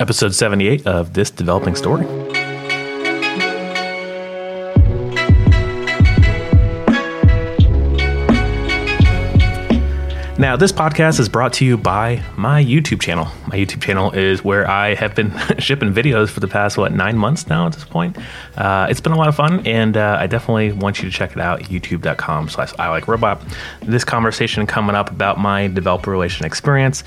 episode 78 of This Developing Story. Now, this podcast is brought to you by my YouTube channel. My YouTube channel is where I have been shipping videos for the past, what, nine months now at this point. Uh, it's been a lot of fun, and uh, I definitely want you to check it out, youtube.com slash I like robot. This conversation coming up about my developer relation experience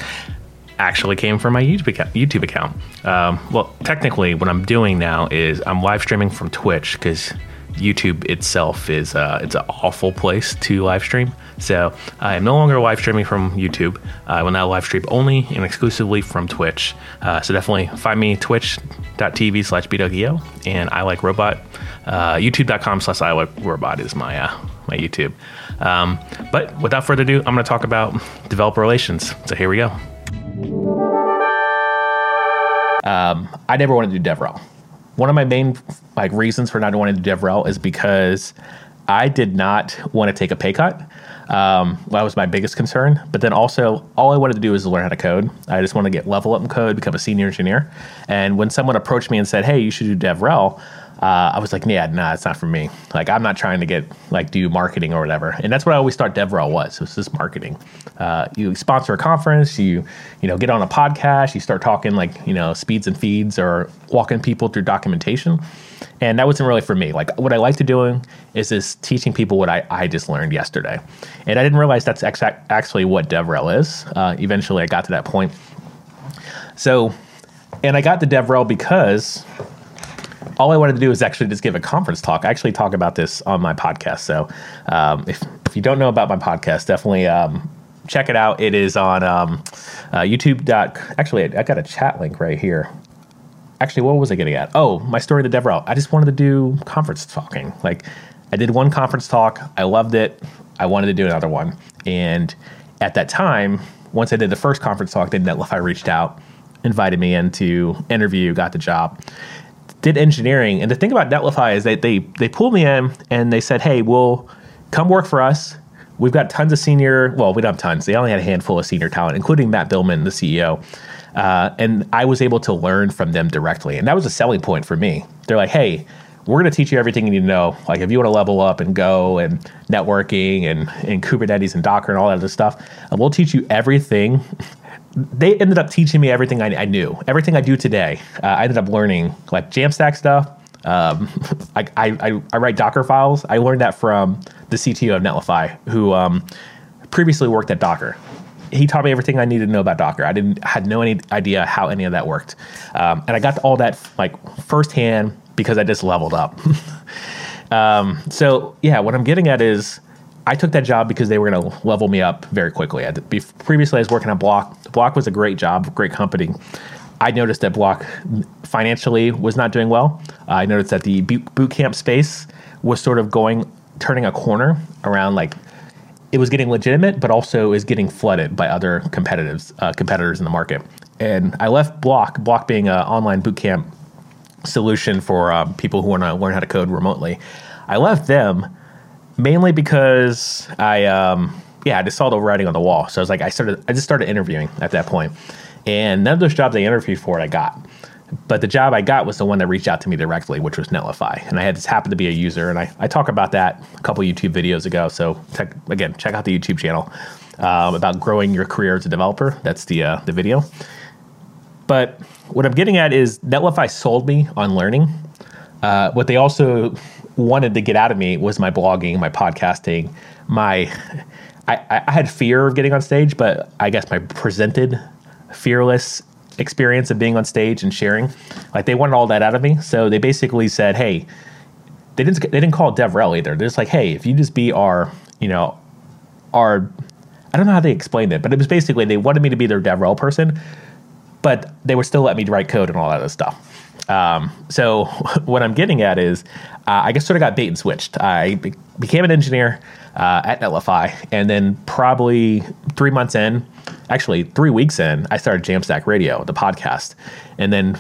actually came from my YouTube account. YouTube account. Um, well, technically, what I'm doing now is I'm live streaming from Twitch because YouTube itself is uh, it's an awful place to live stream. So I am no longer live streaming from YouTube. I will now live stream only and exclusively from Twitch. Uh, so definitely find me twitch.tv slash bwgo and I like robot. Uh, YouTube.com slash I like robot is my uh, my YouTube. Um, but without further ado, I'm going to talk about developer relations. So here we go. Um, I never wanted to do DevRel. One of my main like reasons for not wanting to do DevRel is because I did not want to take a pay cut. Um, that was my biggest concern. But then also, all I wanted to do was learn how to code. I just want to get level up in code, become a senior engineer. And when someone approached me and said, "Hey, you should do DevRel," uh, I was like, yeah, nah, it's not for me. Like, I'm not trying to get like do marketing or whatever. And that's what I always thought DevRel was. It was just marketing. Uh, you sponsor a conference, you you know get on a podcast, you start talking like you know speeds and feeds or walking people through documentation. And that wasn't really for me. Like what I like to doing is just teaching people what I, I just learned yesterday. And I didn't realize that's actually what DevRel is. Uh, eventually, I got to that point. So, and I got the DevRel because all I wanted to do is actually just give a conference talk. I actually talk about this on my podcast. So um, if, if you don't know about my podcast, definitely um, check it out. It is on um, uh, YouTube. Actually, I, I got a chat link right here. Actually, what was I getting at? Oh, my story to DevRel. I just wanted to do conference talking. Like, I did one conference talk. I loved it. I wanted to do another one. And at that time, once I did the first conference talk, then Netlify reached out, invited me in to interview, got the job did engineering. And the thing about Netlify is that they they pulled me in and they said, "Hey, we'll come work for us. We've got tons of senior. Well, we don't have tons. They only had a handful of senior talent, including Matt Biilmann, the CEO. Uh, and I was able to learn from them directly, and that was a selling point for me. They're like, "Hey." We're going to teach you everything you need to know. Like if you want to level up and Go and networking and, and Kubernetes and Docker and all that other stuff, and we'll teach you everything they ended up teaching me everything I, I knew. Everything I do today, uh, I ended up learning like Jamstack stuff. Um, I, I, I, write Docker files. I learned that from the CTO of Netlify, who um, previously worked at Docker. He taught me everything I needed to know about Docker. I didn't had no any idea how any of that worked, um, and I got all that like firsthand because I just leveled up. Um, so yeah, what I'm getting at is I took that job because they were going to level me up very quickly. I, previously, I was working at Bloc. Bloc was a great job, great company. I noticed that Bloc financially was not doing well. Uh, I noticed that the boot camp space was sort of going, turning a corner around like it was getting legitimate, but also is getting flooded by other competitors, uh, competitors in the market. And I left Bloc, Bloc being an online boot camp solution for uh, people who want to learn how to code remotely. I left them mainly because I um, yeah I just saw the writing on the wall. So I was like I started I just started interviewing at that point, and none of those jobs I interviewed for I got. But the job I got was the one that reached out to me directly, which was Netlify. And I had just happened to be a user. And I, I talk about that a couple YouTube videos ago. So again, check out the YouTube channel um, about growing your career as a developer. That's the, uh, the video. But what I'm getting at is Netlify sold me on learning. Uh, what they also wanted to get out of me was my blogging, my podcasting, my. I, I had fear of getting on stage, but I guess my presented fearless experience of being on stage and sharing, like they wanted all that out of me. So they basically said, "Hey, they didn't they didn't call DevRel either. They're just like, hey, if you just be our, you know, our, I don't know how they explained it, but it was basically they wanted me to be their DevRel person, but they would still let me write code and all that other stuff. Um, so what I'm getting at is, uh, I guess sort of got bait and switched. I be- became an engineer uh, at Netlify, and then probably three months in, actually three weeks in, I started Jamstack Radio, the podcast, and then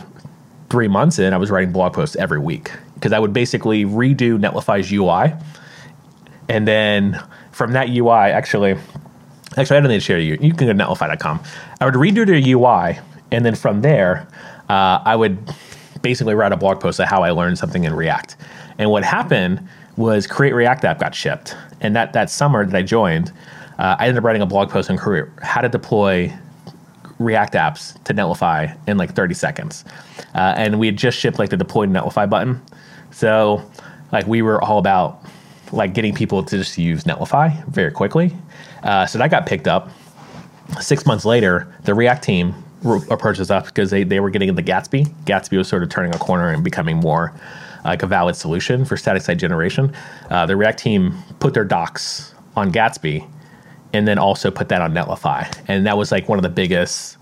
three months in, I was writing blog posts every week because I would basically redo Netlify's UI, and then from that UI, actually, actually I don't need to share you. You can go to netlify.com. I would redo their UI And then from there, uh, I would basically write a blog post of how I learned something in React. And what happened was Create React app got shipped. And that, that summer that I joined, uh, I ended up writing a blog post on Career, how to deploy React apps to Netlify in like 30 seconds. Uh, and we had just shipped like the deploy to Netlify button. So like we were all about like getting people to just use Netlify very quickly. Uh, so that got picked up. Six months later, the React team approaches us because they, they were getting into Gatsby. Gatsby was sort of turning a corner and becoming more like a valid solution for static site generation. Uh, the React team put their docs on Gatsby and then also put that on Netlify. And that was like one of the biggest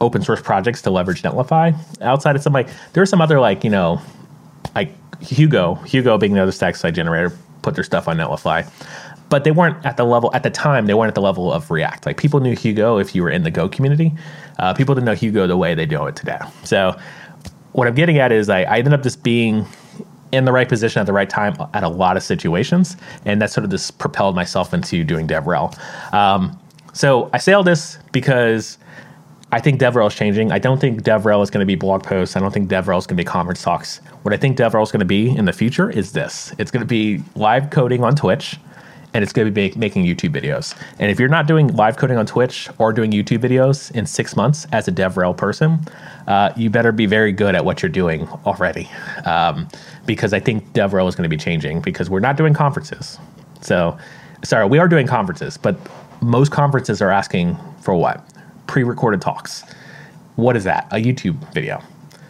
open source projects to leverage Netlify. Outside of some like, there are some other like, you know, like Hugo, Hugo being the other static site generator, put their stuff on Netlify. But they weren't at the level, at the time, they weren't at the level of React. Like people knew Hugo if you were in the Go community. Uh, people didn't know Hugo the way they do it today. So what I'm getting at is I, I ended up just being in the right position at the right time at a lot of situations. And that sort of just propelled myself into doing DevRel. Um, so I say all this because I think DevRel is changing. I don't think DevRel is going to be blog posts. I don't think DevRel is going to be conference talks. What I think DevRel is going to be in the future is this it's going to be live coding on Twitch and it's going to be make, making YouTube videos. And if you're not doing live coding on Twitch or doing YouTube videos in six months as a DevRel person, uh, you better be very good at what you're doing already. Um, because I think DevRel is going to be changing because we're not doing conferences. So, sorry, we are doing conferences, but most conferences are asking for what? pre-recorded talks. What is that? A YouTube video.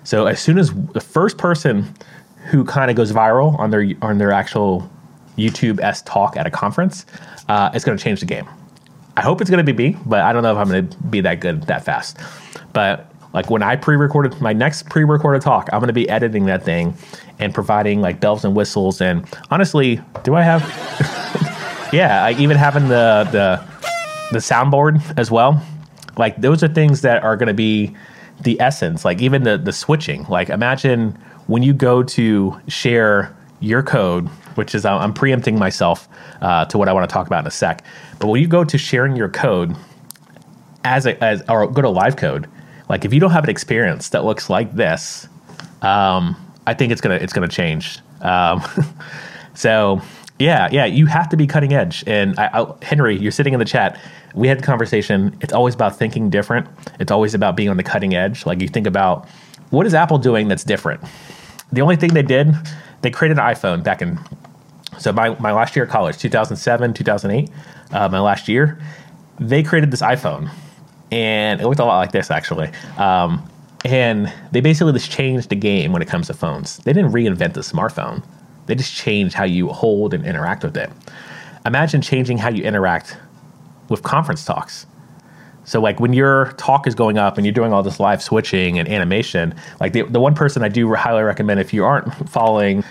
So as soon as the first person who kind of goes viral on their on their actual YouTube s talk at a conference, uh, it's going to change the game. I hope it's going to be me, but I don't know if I'm going to be that good that fast. But like when I pre-recorded my next pre-recorded talk, I'm going to be editing that thing and providing like bells and whistles. And honestly, do I have? yeah, I even having the the the soundboard as well. Like those are things that are going to be the essence. Like even the the switching. Like imagine when you go to share your code, which is I'm preempting myself uh, to what I want to talk about in a sec. But when you go to sharing your code as a as or go to live code, like if you don't have an experience that looks like this, um, I think it's gonna it's gonna change. Um, so yeah, yeah, you have to be cutting edge. And I, I, Henry, you're sitting in the chat. We had the conversation. It's always about thinking different. It's always about being on the cutting edge. Like you think about what is Apple doing that's different. The only thing they did, they created an iPhone back in. So my, my last year of college, 2007, 2008, uh, my last year, they created this iPhone, and it looked a lot like this actually. Um, and they basically just changed the game when it comes to phones. They didn't reinvent the smartphone they just changed how you hold and interact with it. Imagine changing how you interact with conference talks. So like when your talk is going up and you're doing all this live switching and animation, like the, the one person I do highly recommend if you aren't following,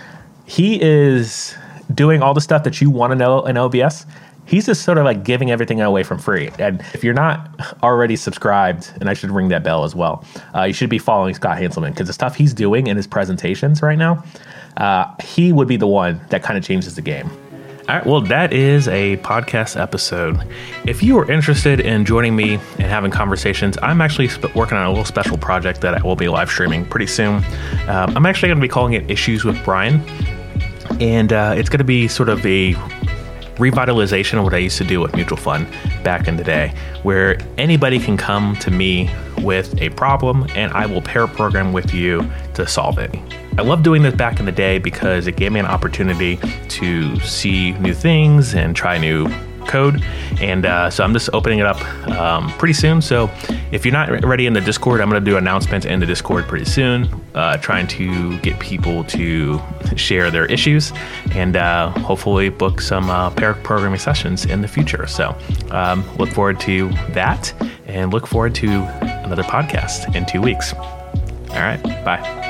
he is doing all the stuff that you want to know in OBS. He's just sort of like giving everything away from free. And if you're not already subscribed, and I should ring that bell as well, uh, you should be following Scott Hanselman because the stuff he's doing in his presentations right now uh, he would be the one that kind of changes the game. All right, well, that is a podcast episode. If you are interested in joining me and having conversations, I'm actually sp- working on a little special project that I will be live streaming pretty soon. Um, I'm actually going to be calling it Issues with Brian, and uh, it's going to be sort of a revitalization of what I used to do with Mutual Fund back in the day, where anybody can come to me with a problem and I will pair program with you to solve it. I love doing this back in the day because it gave me an opportunity to see new things and try new code. And uh, so I'm just opening it up um, pretty soon. So if you're not ready in the Discord, I'm going to do announcements in the Discord pretty soon, uh, trying to get people to share their issues and uh, hopefully book some uh, pair programming sessions in the future. So um, look forward to that and look forward to another podcast in two weeks. All right. Bye.